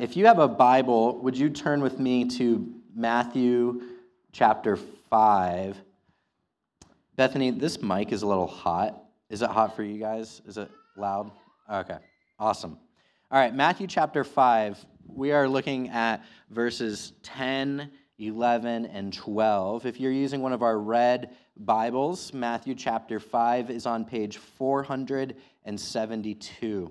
If you have a Bible, would you turn with me to Matthew chapter 5? Bethany, this mic is a little hot. Is it hot for you guys? Is it loud? Okay, awesome. All right, Matthew chapter 5, we are looking at verses 10, 11, and 12. If you're using one of our red Bibles, Matthew chapter 5 is on page 472.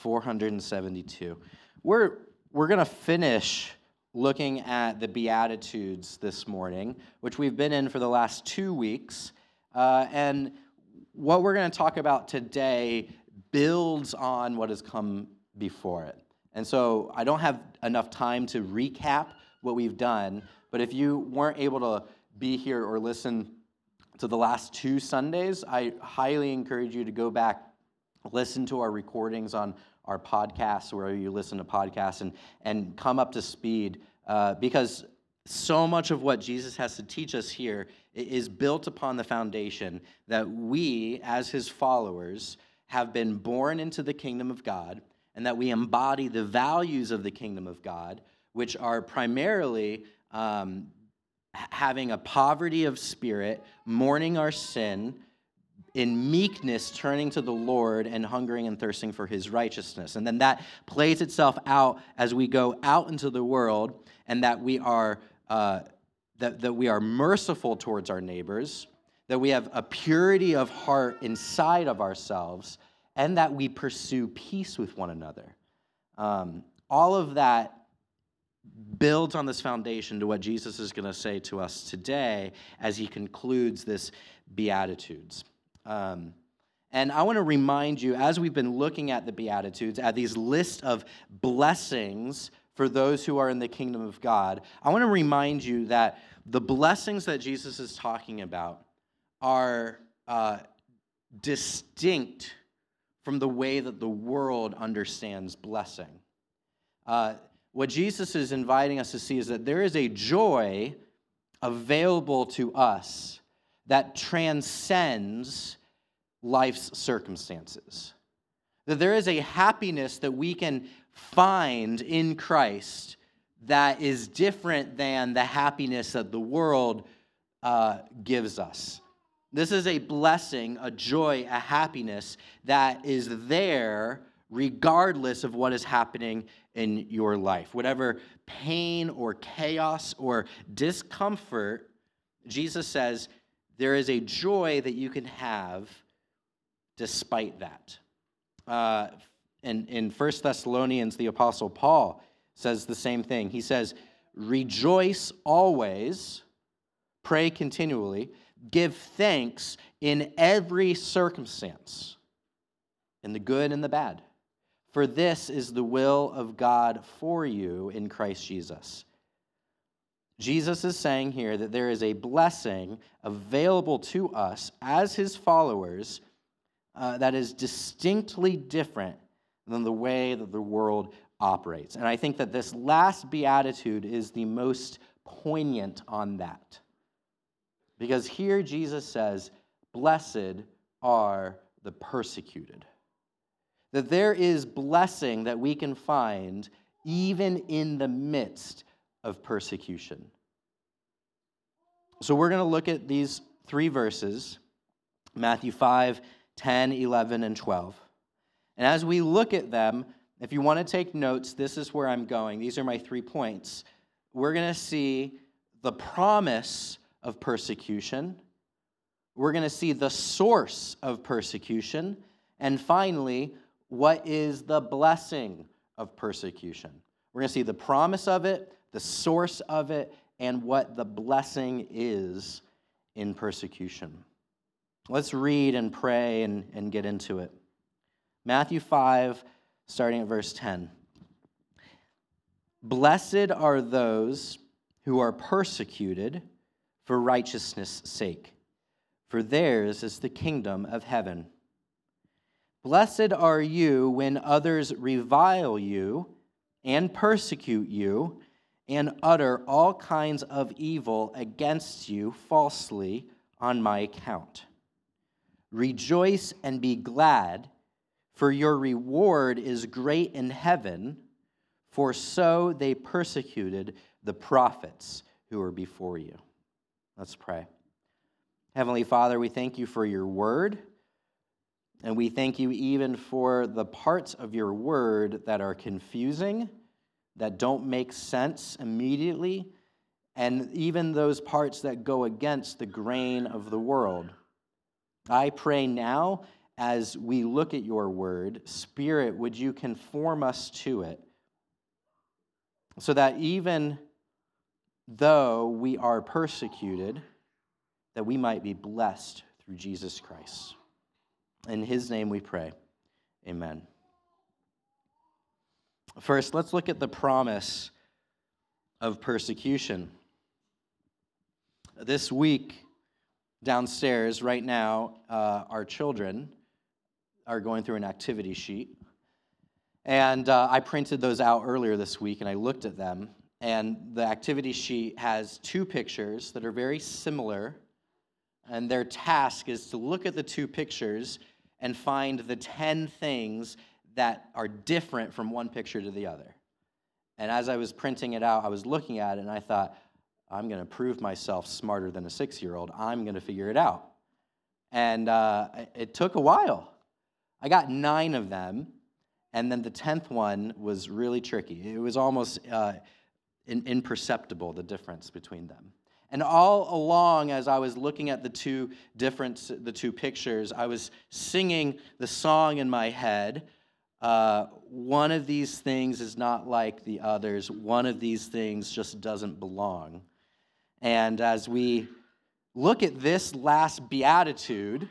472. We're, we're going to finish looking at the Beatitudes this morning, which we've been in for the last two weeks. Uh, and what we're going to talk about today builds on what has come before it. And so I don't have enough time to recap what we've done, but if you weren't able to be here or listen to the last two Sundays, I highly encourage you to go back, listen to our recordings on our podcasts, where you listen to podcasts, and, and come up to speed uh, because so much of what Jesus has to teach us here is built upon the foundation that we, as his followers, have been born into the kingdom of God and that we embody the values of the kingdom of God, which are primarily um, having a poverty of spirit, mourning our sin, in meekness turning to the Lord and hungering and thirsting for his righteousness. And then that plays itself out as we go out into the world and that we are uh, that, that we are merciful towards our neighbors, that we have a purity of heart inside of ourselves, and that we pursue peace with one another. Um, all of that builds on this foundation to what Jesus is going to say to us today as he concludes this Beatitudes. Um, and I want to remind you, as we've been looking at the Beatitudes, at these list of blessings for those who are in the kingdom of God, I want to remind you that the blessings that Jesus is talking about are uh, distinct from the way that the world understands blessing. Uh, what Jesus is inviting us to see is that there is a joy available to us that transcends life's circumstances. That there is a happiness that we can find in Christ that is different than the happiness that the world uh, gives us. This is a blessing, a joy, a happiness that is there regardless of what is happening in your life. Whatever pain or chaos or discomfort, Jesus says there is a joy that you can have despite that. Uh, in, in 1 Thessalonians, the Apostle Paul says the same thing. He says, Rejoice always, pray continually, give thanks in every circumstance, in the good and the bad. For this is the will of God for you in Christ Jesus. Jesus is saying here that there is a blessing available to us as his followers uh, that is distinctly different than the way that the world operates. And I think that this last beatitude is the most poignant on that. Because here Jesus says, Blessed are the persecuted. That there is blessing that we can find even in the midst of persecution. So we're going to look at these three verses Matthew 5, 10, 11, and 12. And as we look at them, if you want to take notes, this is where I'm going. These are my three points. We're going to see the promise of persecution, we're going to see the source of persecution, and finally, what is the blessing of persecution. We're going to see the promise of it, the source of it, and what the blessing is in persecution. Let's read and pray and, and get into it. Matthew 5, starting at verse 10. Blessed are those who are persecuted for righteousness' sake, for theirs is the kingdom of heaven. Blessed are you when others revile you and persecute you and utter all kinds of evil against you falsely on my account. Rejoice and be glad, for your reward is great in heaven, for so they persecuted the prophets who were before you. Let's pray. Heavenly Father, we thank you for your word, and we thank you even for the parts of your word that are confusing, that don't make sense immediately, and even those parts that go against the grain of the world. I pray now as we look at your word, Spirit, would you conform us to it so that even though we are persecuted, that we might be blessed through Jesus Christ. In his name we pray. Amen. First, let's look at the promise of persecution. This week, downstairs, right now, uh, our children are going through an activity sheet. And uh, I printed those out earlier this week and I looked at them. And the activity sheet has two pictures that are very similar. And their task is to look at the two pictures and find the 10 things that are different from one picture to the other. And as I was printing it out, I was looking at it and I thought, I'm going to prove myself smarter than a six year old. I'm going to figure it out. And uh, it took a while. I got nine of them, and then the tenth one was really tricky. It was almost uh, imperceptible, the difference between them. And all along, as I was looking at the two different, the two pictures, I was singing the song in my head. Uh, one of these things is not like the others. One of these things just doesn't belong. And as we look at this last beatitude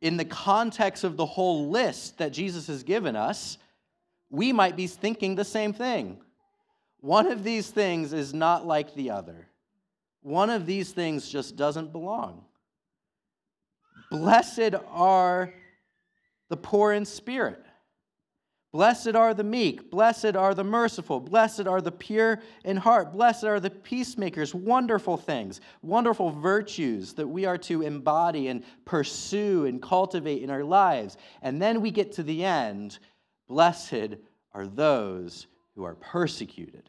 in the context of the whole list that Jesus has given us, we might be thinking the same thing. One of these things is not like the other. One of these things just doesn't belong. Blessed are the poor in spirit Blessed are the meek, blessed are the merciful, blessed are the pure in heart, blessed are the peacemakers. Wonderful things, wonderful virtues that we are to embody and pursue and cultivate in our lives. And then we get to the end blessed are those who are persecuted.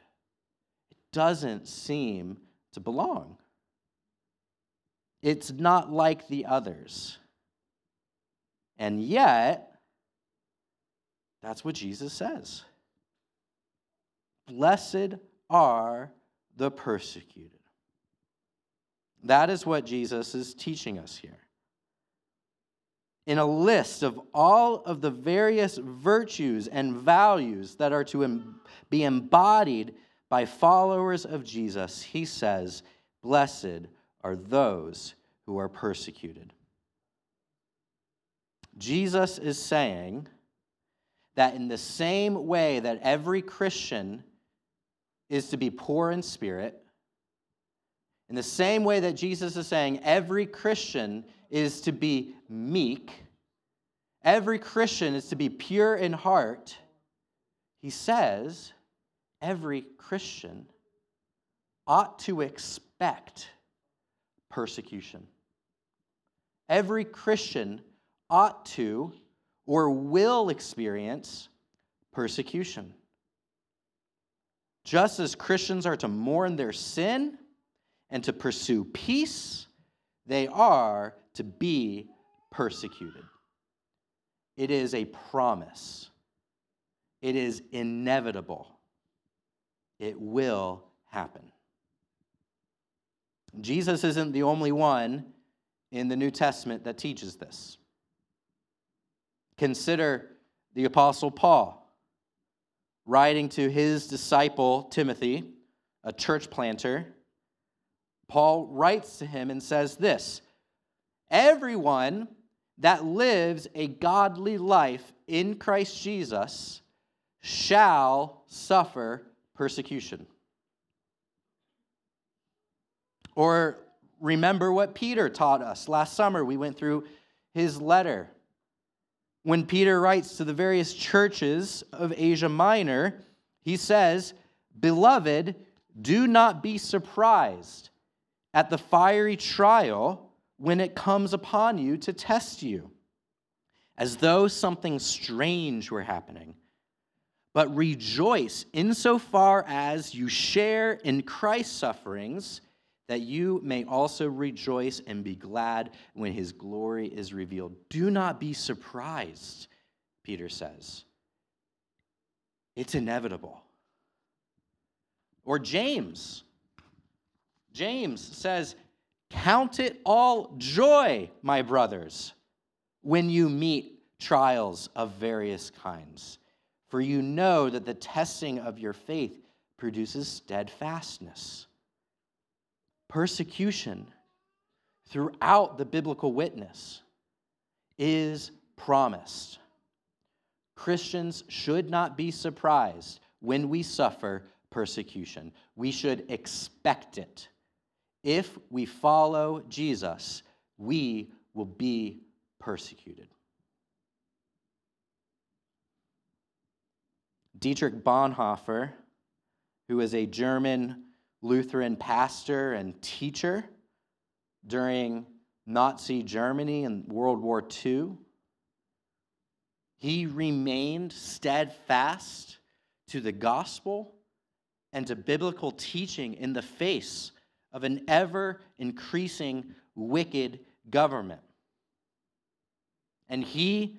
It doesn't seem to belong, it's not like the others. And yet, that's what Jesus says. Blessed are the persecuted. That is what Jesus is teaching us here. In a list of all of the various virtues and values that are to be embodied by followers of Jesus, he says, Blessed are those who are persecuted. Jesus is saying, that in the same way that every Christian is to be poor in spirit, in the same way that Jesus is saying every Christian is to be meek, every Christian is to be pure in heart, he says every Christian ought to expect persecution. Every Christian ought to or will experience persecution. Just as Christians are to mourn their sin and to pursue peace, they are to be persecuted. It is a promise, it is inevitable. It will happen. Jesus isn't the only one in the New Testament that teaches this. Consider the Apostle Paul writing to his disciple Timothy, a church planter. Paul writes to him and says this Everyone that lives a godly life in Christ Jesus shall suffer persecution. Or remember what Peter taught us. Last summer, we went through his letter when Peter writes to the various churches of Asia Minor, he says, Beloved, do not be surprised at the fiery trial when it comes upon you to test you, as though something strange were happening. but rejoice insofar as you share in Christ's sufferings, that you may also rejoice and be glad when his glory is revealed. Do not be surprised, Peter says. It's inevitable. Or James. James says, Count it all joy, my brothers, when you meet trials of various kinds for you know that the testing of your faith produces steadfastness. Persecution throughout the biblical witness is promised. Christians should not be surprised when we suffer persecution. We should expect it. If we follow Jesus, we will be persecuted. Dietrich Bonhoeffer, who is a German Lutheran pastor and teacher during Nazi Germany and World War II, he remained steadfast to the gospel and to biblical teaching in the face of an ever increasing wicked government. And he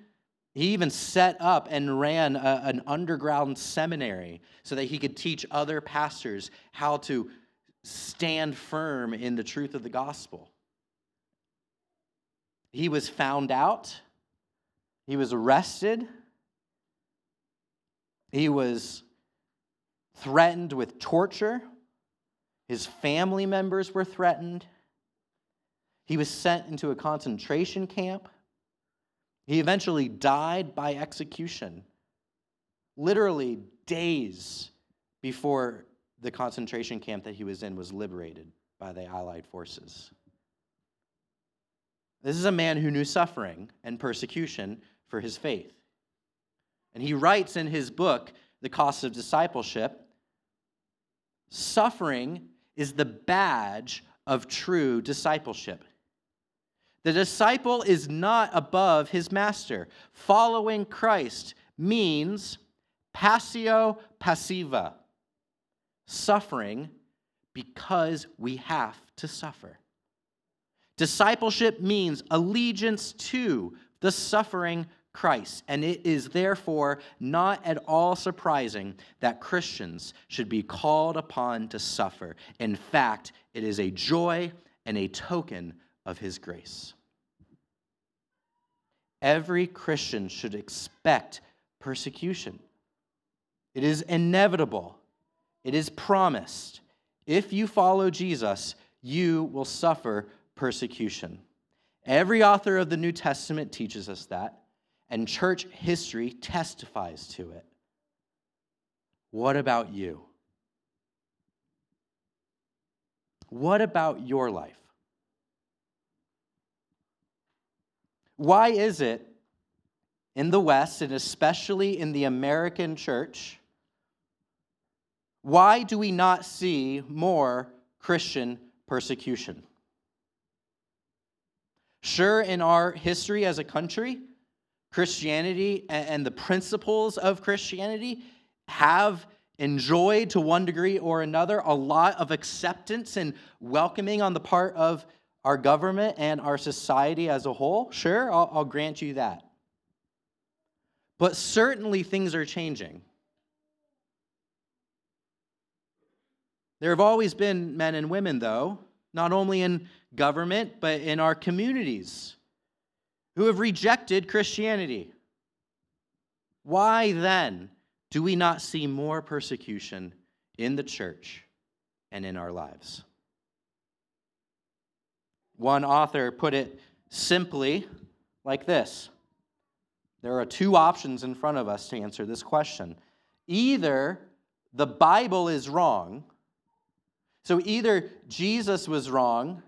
he even set up and ran a, an underground seminary so that he could teach other pastors how to stand firm in the truth of the gospel. He was found out, he was arrested, he was threatened with torture, his family members were threatened, he was sent into a concentration camp. He eventually died by execution, literally days before the concentration camp that he was in was liberated by the Allied forces. This is a man who knew suffering and persecution for his faith. And he writes in his book, The Cost of Discipleship suffering is the badge of true discipleship. The disciple is not above his master. Following Christ means passio passiva, suffering because we have to suffer. Discipleship means allegiance to the suffering Christ, and it is therefore not at all surprising that Christians should be called upon to suffer. In fact, it is a joy and a token of his grace. Every Christian should expect persecution. It is inevitable, it is promised. If you follow Jesus, you will suffer persecution. Every author of the New Testament teaches us that, and church history testifies to it. What about you? What about your life? Why is it in the West, and especially in the American church, why do we not see more Christian persecution? Sure, in our history as a country, Christianity and the principles of Christianity have enjoyed to one degree or another a lot of acceptance and welcoming on the part of our government and our society as a whole, sure, I'll, I'll grant you that. But certainly things are changing. There have always been men and women, though, not only in government, but in our communities, who have rejected Christianity. Why then do we not see more persecution in the church and in our lives? One author put it simply like this There are two options in front of us to answer this question. Either the Bible is wrong, so either Jesus was wrong,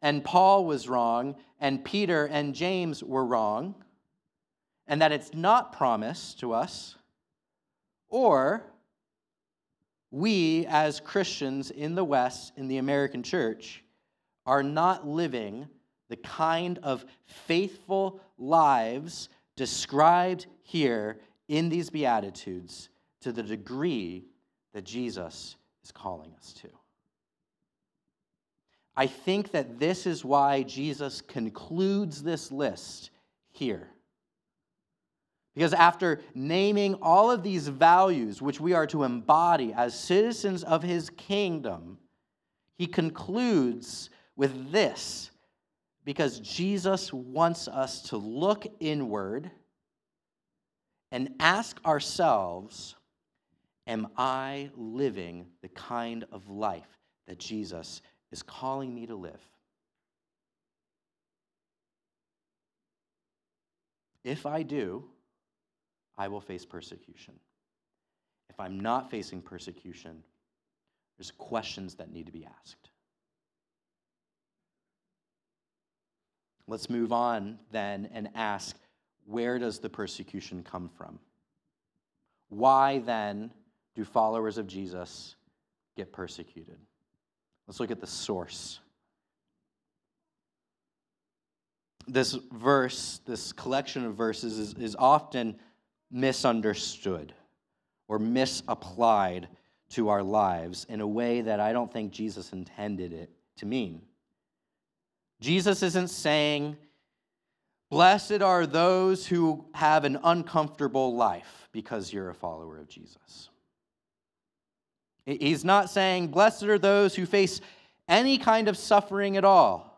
and Paul was wrong, and Peter and James were wrong, and that it's not promised to us, or we as Christians in the West, in the American church, are not living the kind of faithful lives described here in these Beatitudes to the degree that Jesus is calling us to. I think that this is why Jesus concludes this list here. Because after naming all of these values which we are to embody as citizens of his kingdom, he concludes with this because Jesus wants us to look inward and ask ourselves Am I living the kind of life that Jesus is calling me to live? If I do, I will face persecution. If I'm not facing persecution, there's questions that need to be asked. Let's move on then and ask where does the persecution come from? Why then do followers of Jesus get persecuted? Let's look at the source. This verse, this collection of verses, is, is often misunderstood or misapplied to our lives in a way that I don't think Jesus intended it to mean. Jesus isn't saying, Blessed are those who have an uncomfortable life because you're a follower of Jesus. He's not saying, Blessed are those who face any kind of suffering at all.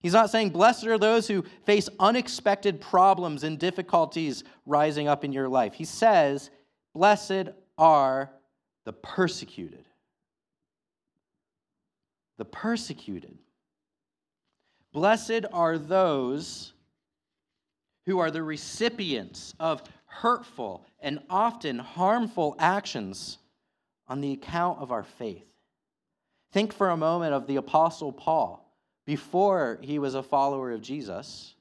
He's not saying, Blessed are those who face unexpected problems and difficulties rising up in your life. He says, Blessed are the persecuted. The persecuted. Blessed are those who are the recipients of hurtful and often harmful actions on the account of our faith. Think for a moment of the Apostle Paul. Before he was a follower of Jesus,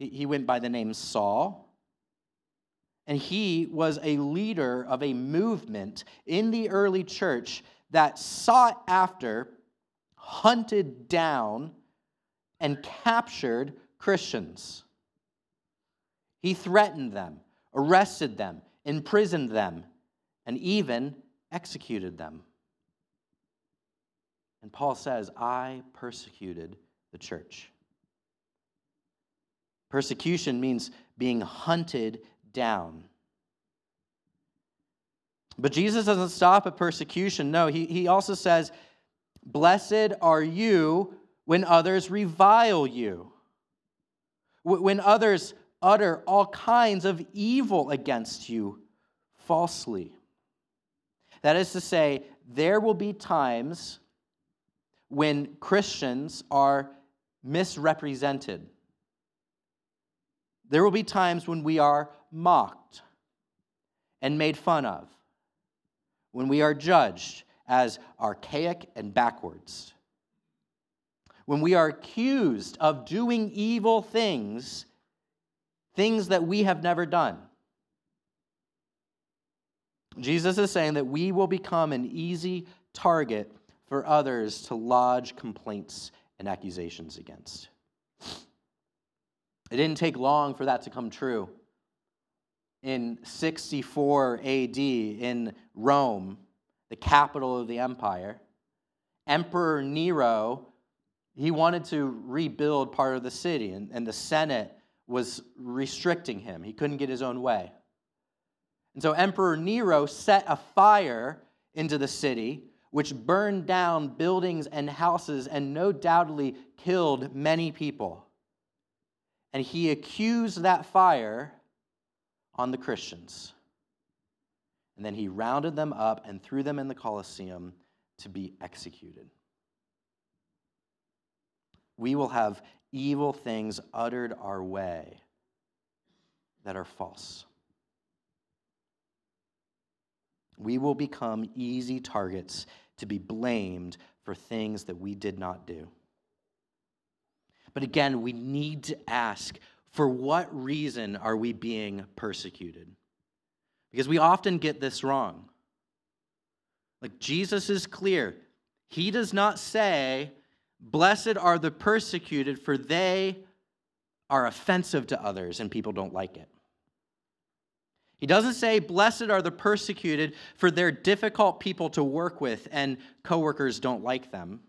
he went by the name Saul. And he was a leader of a movement in the early church that sought after, hunted down, and captured Christians. He threatened them, arrested them, imprisoned them, and even executed them. And Paul says, I persecuted the church. Persecution means being hunted down. But Jesus doesn't stop at persecution. No, he, he also says, Blessed are you when others revile you, when others utter all kinds of evil against you falsely. That is to say, there will be times when Christians are misrepresented. There will be times when we are mocked and made fun of, when we are judged as archaic and backwards, when we are accused of doing evil things, things that we have never done. Jesus is saying that we will become an easy target for others to lodge complaints and accusations against. It didn't take long for that to come true. In 64 AD in Rome, the capital of the empire, Emperor Nero, he wanted to rebuild part of the city, and, and the Senate was restricting him. He couldn't get his own way. And so Emperor Nero set a fire into the city which burned down buildings and houses and no doubtly killed many people. And he accused that fire on the Christians. And then he rounded them up and threw them in the Colosseum to be executed. We will have evil things uttered our way that are false. we will become easy targets to be blamed for things that we did not do. But again, we need to ask for what reason are we being persecuted? Because we often get this wrong. Like Jesus is clear. He does not say, Blessed are the persecuted, for they are offensive to others and people don't like it. He doesn't say, Blessed are the persecuted, for they're difficult people to work with and coworkers don't like them.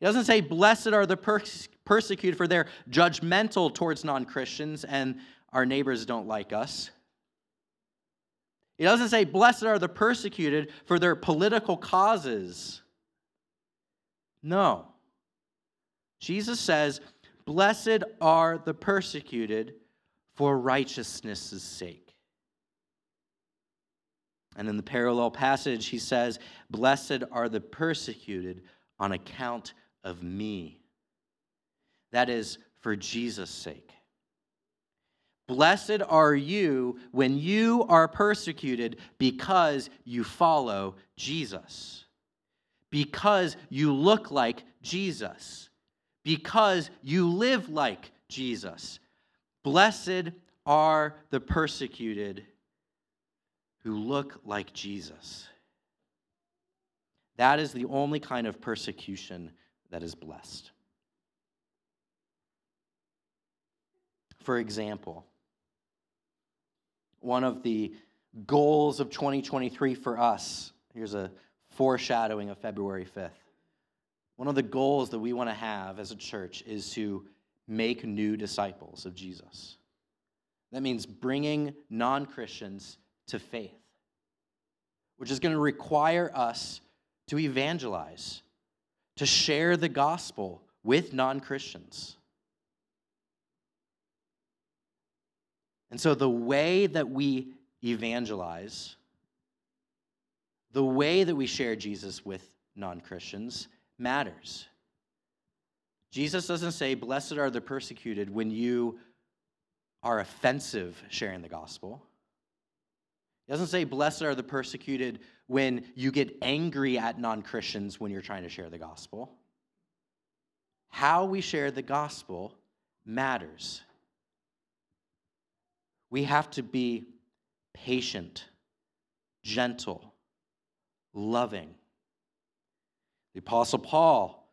He doesn't say, Blessed are the pers- persecuted, for they're judgmental towards non Christians and our neighbors don't like us. He doesn't say, Blessed are the persecuted for their political causes. No. Jesus says, Blessed are the persecuted for righteousness' sake. And in the parallel passage, he says, Blessed are the persecuted on account of me. That is, for Jesus' sake. Blessed are you when you are persecuted because you follow Jesus, because you look like Jesus, because you live like Jesus. Blessed are the persecuted who look like Jesus. That is the only kind of persecution that is blessed. For example, one of the goals of 2023 for us. Here's a foreshadowing of February 5th. One of the goals that we want to have as a church is to make new disciples of Jesus. That means bringing non Christians to faith, which is going to require us to evangelize, to share the gospel with non Christians. And so, the way that we evangelize, the way that we share Jesus with non Christians matters. Jesus doesn't say, Blessed are the persecuted when you are offensive sharing the gospel. He doesn't say, Blessed are the persecuted when you get angry at non Christians when you're trying to share the gospel. How we share the gospel matters. We have to be patient, gentle, loving. The Apostle Paul,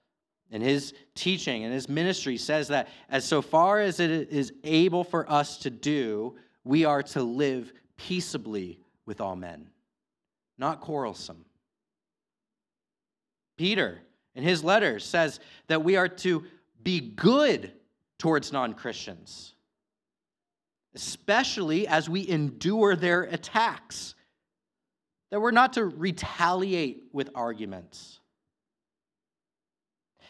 in his teaching and his ministry, says that as so far as it is able for us to do, we are to live peaceably with all men, not quarrelsome. Peter, in his letter, says that we are to be good towards non Christians especially as we endure their attacks. That we're not to retaliate with arguments.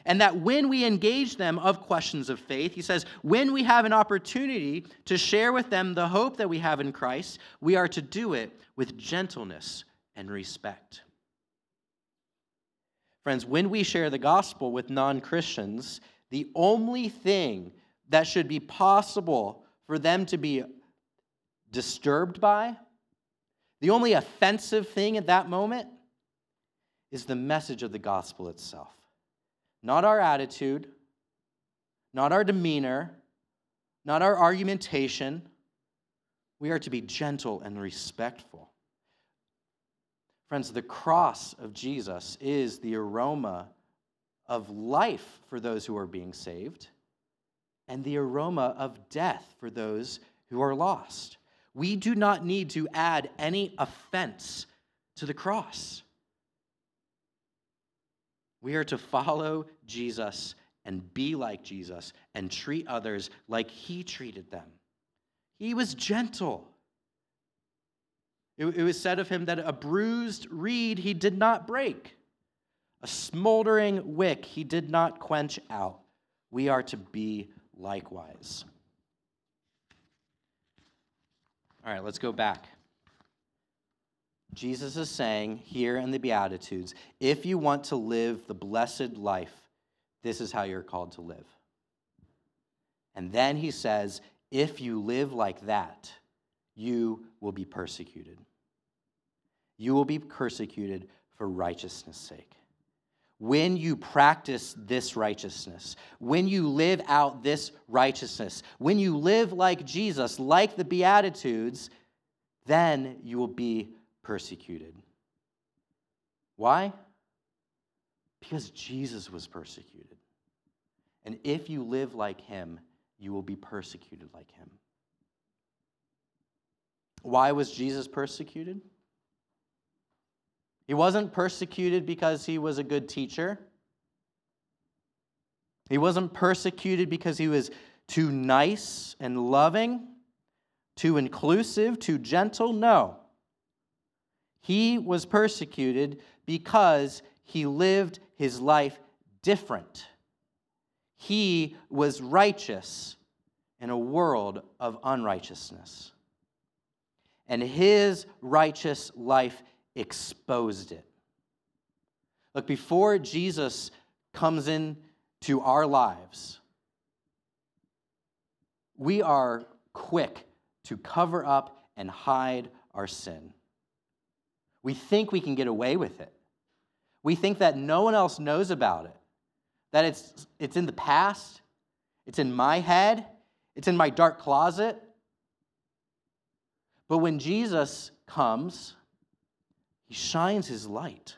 And that when we engage them of questions of faith, he says, when we have an opportunity to share with them the hope that we have in Christ, we are to do it with gentleness and respect. Friends, when we share the gospel with non Christians, the only thing that should be possible for them to be disturbed by, the only offensive thing at that moment is the message of the gospel itself. Not our attitude, not our demeanor, not our argumentation. We are to be gentle and respectful. Friends, the cross of Jesus is the aroma of life for those who are being saved and the aroma of death for those who are lost. We do not need to add any offense to the cross. We are to follow Jesus and be like Jesus and treat others like he treated them. He was gentle. It, it, was said of him that a bruised reed he did not break, a smoldering wick he did not quench out. We are to be likewise. All right, let's go back. Jesus is saying here in the Beatitudes if you want to live the blessed life, this is how you're called to live. And then he says, if you live like that, you will be persecuted. You will be persecuted for righteousness' sake when you practice this righteousness, when you live out this righteousness, when you live like Jesus, like the Beatitudes, then you will be persecuted. Why? Because Jesus was persecuted. And if you live like him, you will be persecuted like him. Why was Jesus persecuted? He wasn't persecuted because he was a good teacher. He wasn't persecuted because he was too nice and loving, too inclusive, too gentle. No. He was persecuted because he lived his life different. He was righteous in a world of unrighteousness. And his righteous life exposed it. Look, before Jesus comes into our lives, we are quick to cover up and hide our sin. We think we can get away with it. We think that no one else knows about it, that it's, it's in the past, it's in my head, it's in my dark closet. But when Jesus comes, he shines his light,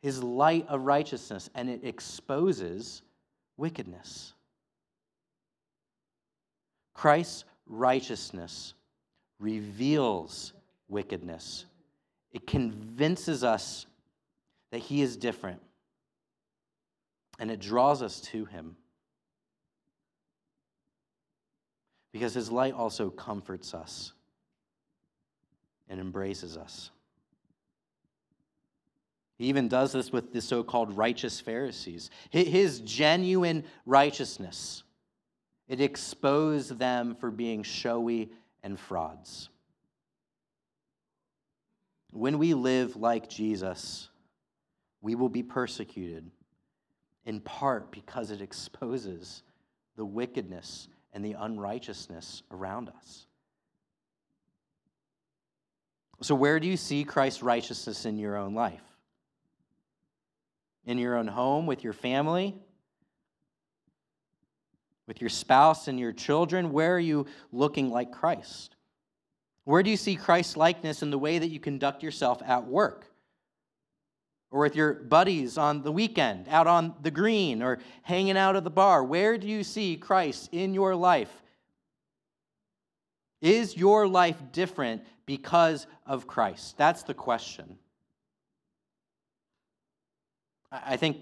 his light of righteousness, and it exposes wickedness. Christ's righteousness reveals wickedness. It convinces us that he is different, and it draws us to him. Because his light also comforts us and embraces us. He even does this with the so called righteous Pharisees. His genuine righteousness, it exposed them for being showy and frauds. When we live like Jesus, we will be persecuted, in part because it exposes the wickedness and the unrighteousness around us. So, where do you see Christ's righteousness in your own life? In your own home, with your family, with your spouse and your children? Where are you looking like Christ? Where do you see Christ's likeness in the way that you conduct yourself at work? Or with your buddies on the weekend, out on the green, or hanging out at the bar? Where do you see Christ in your life? Is your life different because of Christ? That's the question. I think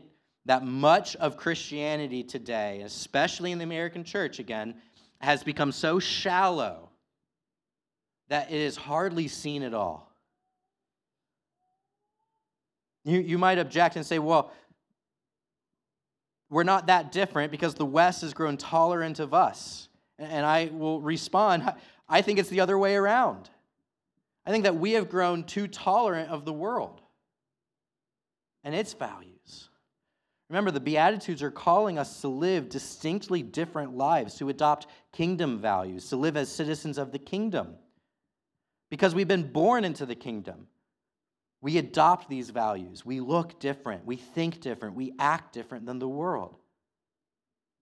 that much of Christianity today, especially in the American church again, has become so shallow that it is hardly seen at all. You, you might object and say, well, we're not that different because the West has grown tolerant of us. And I will respond, I think it's the other way around. I think that we have grown too tolerant of the world and its values. Remember, the Beatitudes are calling us to live distinctly different lives, to adopt kingdom values, to live as citizens of the kingdom. Because we've been born into the kingdom. We adopt these values. We look different. We think different. We act different than the world.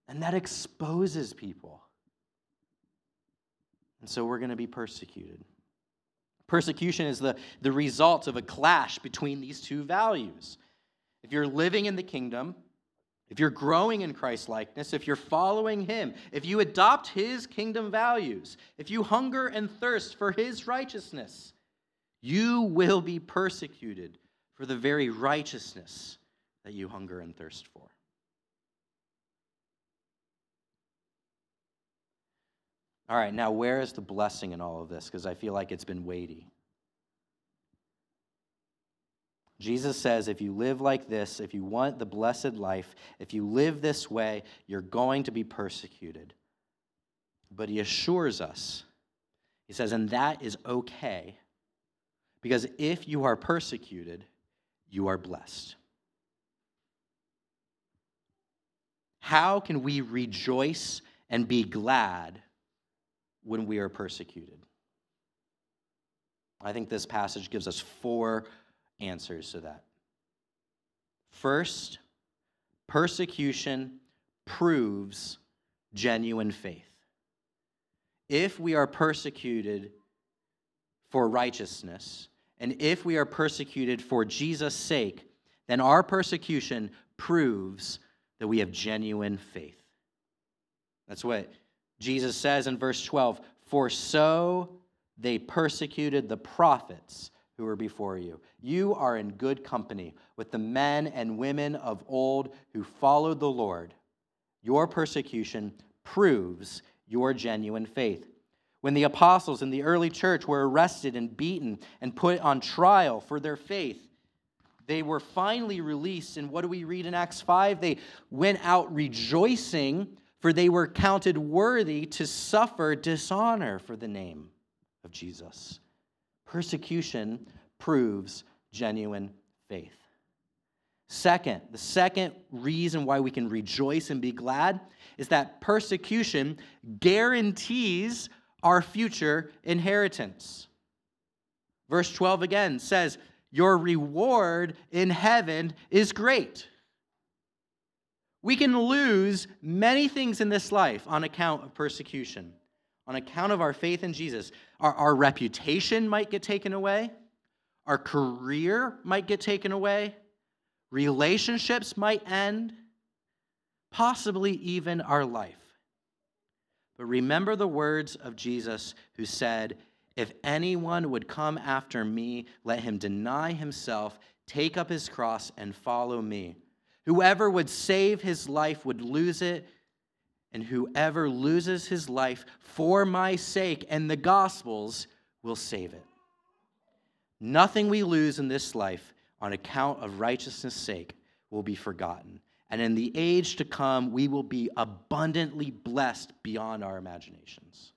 And that exposes people. And so we're going to be persecuted. Persecution is the, the result of a clash between these two values. If you're living in the kingdom, if you're growing in Christ likeness, if you're following Him, if you adopt His kingdom values, if you hunger and thirst for His righteousness, you will be persecuted for the very righteousness that you hunger and thirst for. All right, now where is the blessing in all of this? Because I feel like it's been weighty. Jesus says if you live like this, if you want the blessed life, if you live this way, you're going to be persecuted. But he assures us, he says, and that is okay, because if you are persecuted, you are blessed. How can we rejoice and be glad when we are persecuted? I think this passage gives us four answers to that. First, persecution proves genuine faith. If we are persecuted for righteousness, and if we are persecuted for Jesus' sake, then our persecution proves that we have genuine faith. That's what Jesus says in verse 12 For so they persecuted the prophets who were before you. You are in good company with the men and women of old who followed the Lord. Your persecution proves your genuine faith. When the apostles in the early church were arrested and beaten and put on trial for their faith, they were finally released. And what do we read in Acts 5? They went out rejoicing, for they were counted worthy to suffer dishonor for the name of Jesus. Persecution proves genuine faith. Second, the second reason why we can rejoice and be glad is that persecution guarantees our future inheritance. Verse 12 again says, Your reward in heaven is great. We can lose many things in this life on account of persecution, on account of our faith in Jesus. Our, our reputation might get taken away, our career might get taken away, relationships might end, possibly even our life. But remember the words of Jesus who said, If anyone would come after me, let him deny himself, take up his cross, and follow me. Whoever would save his life would lose it, and whoever loses his life for my sake and the gospel's will save it. Nothing we lose in this life on account of righteousness' sake will be forgotten. And in the age to come, we will be abundantly blessed beyond our imaginations.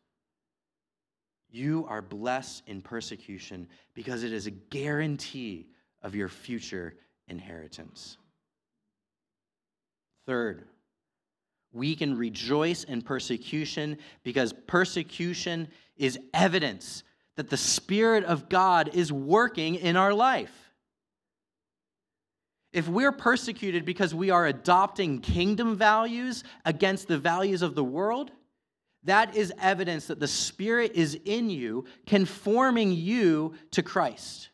You are blessed in persecution because it is a guarantee of your future inheritance. Third, we can rejoice in persecution because persecution is evidence that the Spirit of God is working in our life. If we're persecuted because we are adopting kingdom values against the values of the world, that is evidence that the Spirit is in you, conforming you to Christ.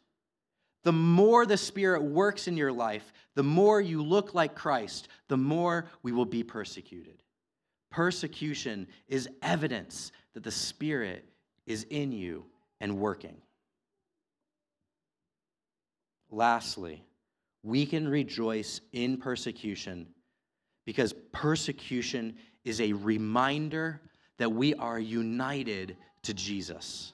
The more the Spirit works in your life, the more you look like Christ, the more we will be persecuted. Persecution is evidence that the Spirit is in you and working. Lastly, we can rejoice in persecution because persecution is a reminder that we are united to Jesus.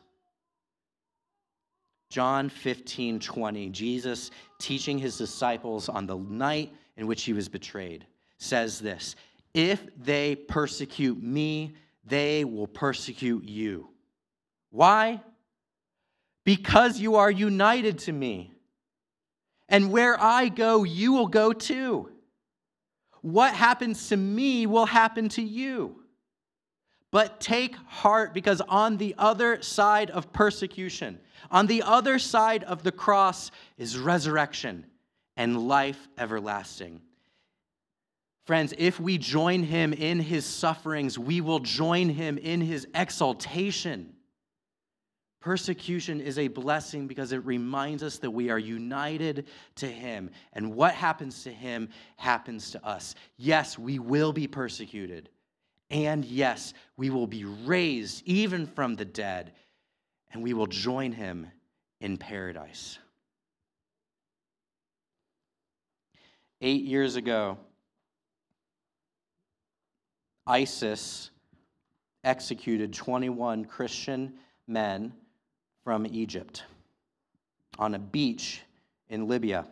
John 15, 20, Jesus teaching his disciples on the night in which he was betrayed, says this If they persecute me, they will persecute you. Why? because you are united to me. And where I go, you will go too. What happens to me will happen to you. But take heart because on the other side of persecution, on the other side of the cross is resurrection and life everlasting. Friends, if we join him in his sufferings, we will join him in his exaltation. Persecution is a blessing because it reminds us that we are united to Him. And what happens to Him happens to us. Yes, we will be persecuted. And yes, we will be raised even from the dead. And we will join Him in paradise. Eight years ago, ISIS executed 21 Christian men from Egypt on a beach in Libya.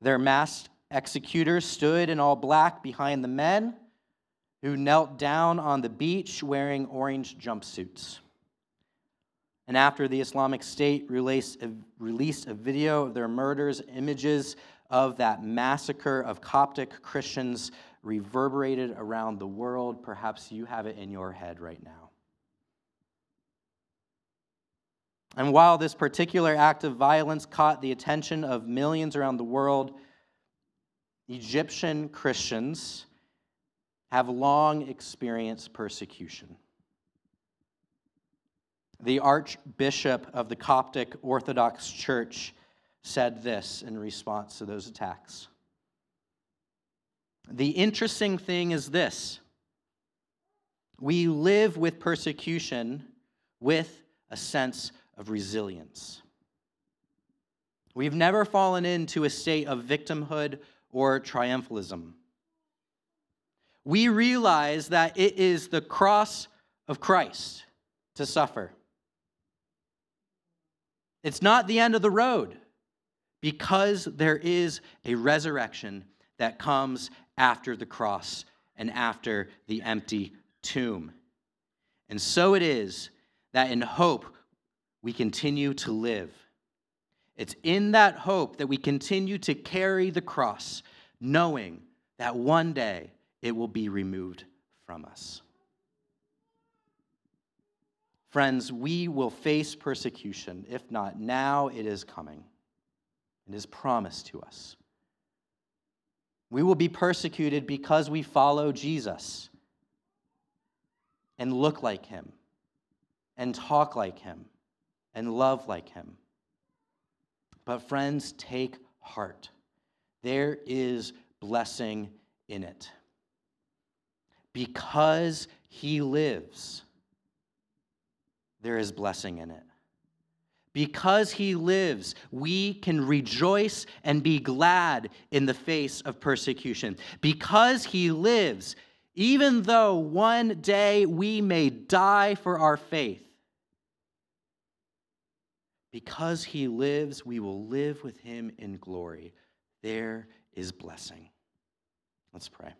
Their masked executors stood in all black behind the men who knelt down on the beach wearing orange jumpsuits. And after the Islamic State released a, released a video of their murders, images of that massacre of Coptic Christians reverberated around the world. Perhaps you have it in your head right now. And while this particular act of violence caught the attention of millions around the world, Egyptian Christians have long experienced persecution. The Archbishop of the Coptic Orthodox Church said this in response to those attacks. The interesting thing is this we live with persecution with a sense of resilience. We've never fallen into a state of victimhood or triumphalism. We realize that it is the cross of Christ to suffer. It's not the end of the road because there is a resurrection that comes after the cross and after the empty tomb. And so it is that in hope we continue to live. It's in that hope that we continue to carry the cross, knowing that one day it will be removed from us. Friends, we will face persecution. If not now, it is coming. It is promised to us. We will be persecuted because we follow Jesus and look like him and talk like him and love like him. But, friends, take heart. There is blessing in it. Because he lives, there is blessing in it. Because he lives, we can rejoice and be glad in the face of persecution. Because he lives, even though one day we may die for our faith, because he lives, we will live with him in glory. There is blessing. Let's pray.